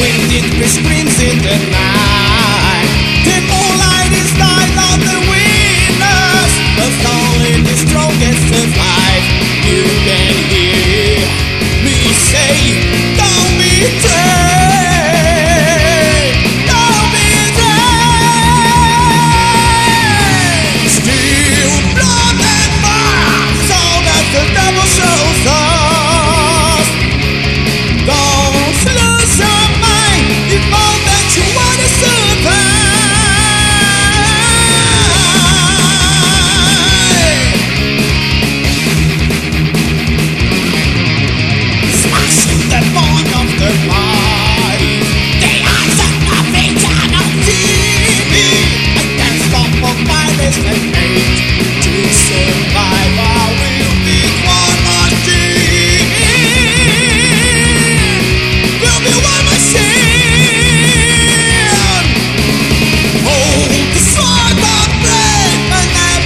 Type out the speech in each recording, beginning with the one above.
wind, it screams in the night.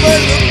recuerdo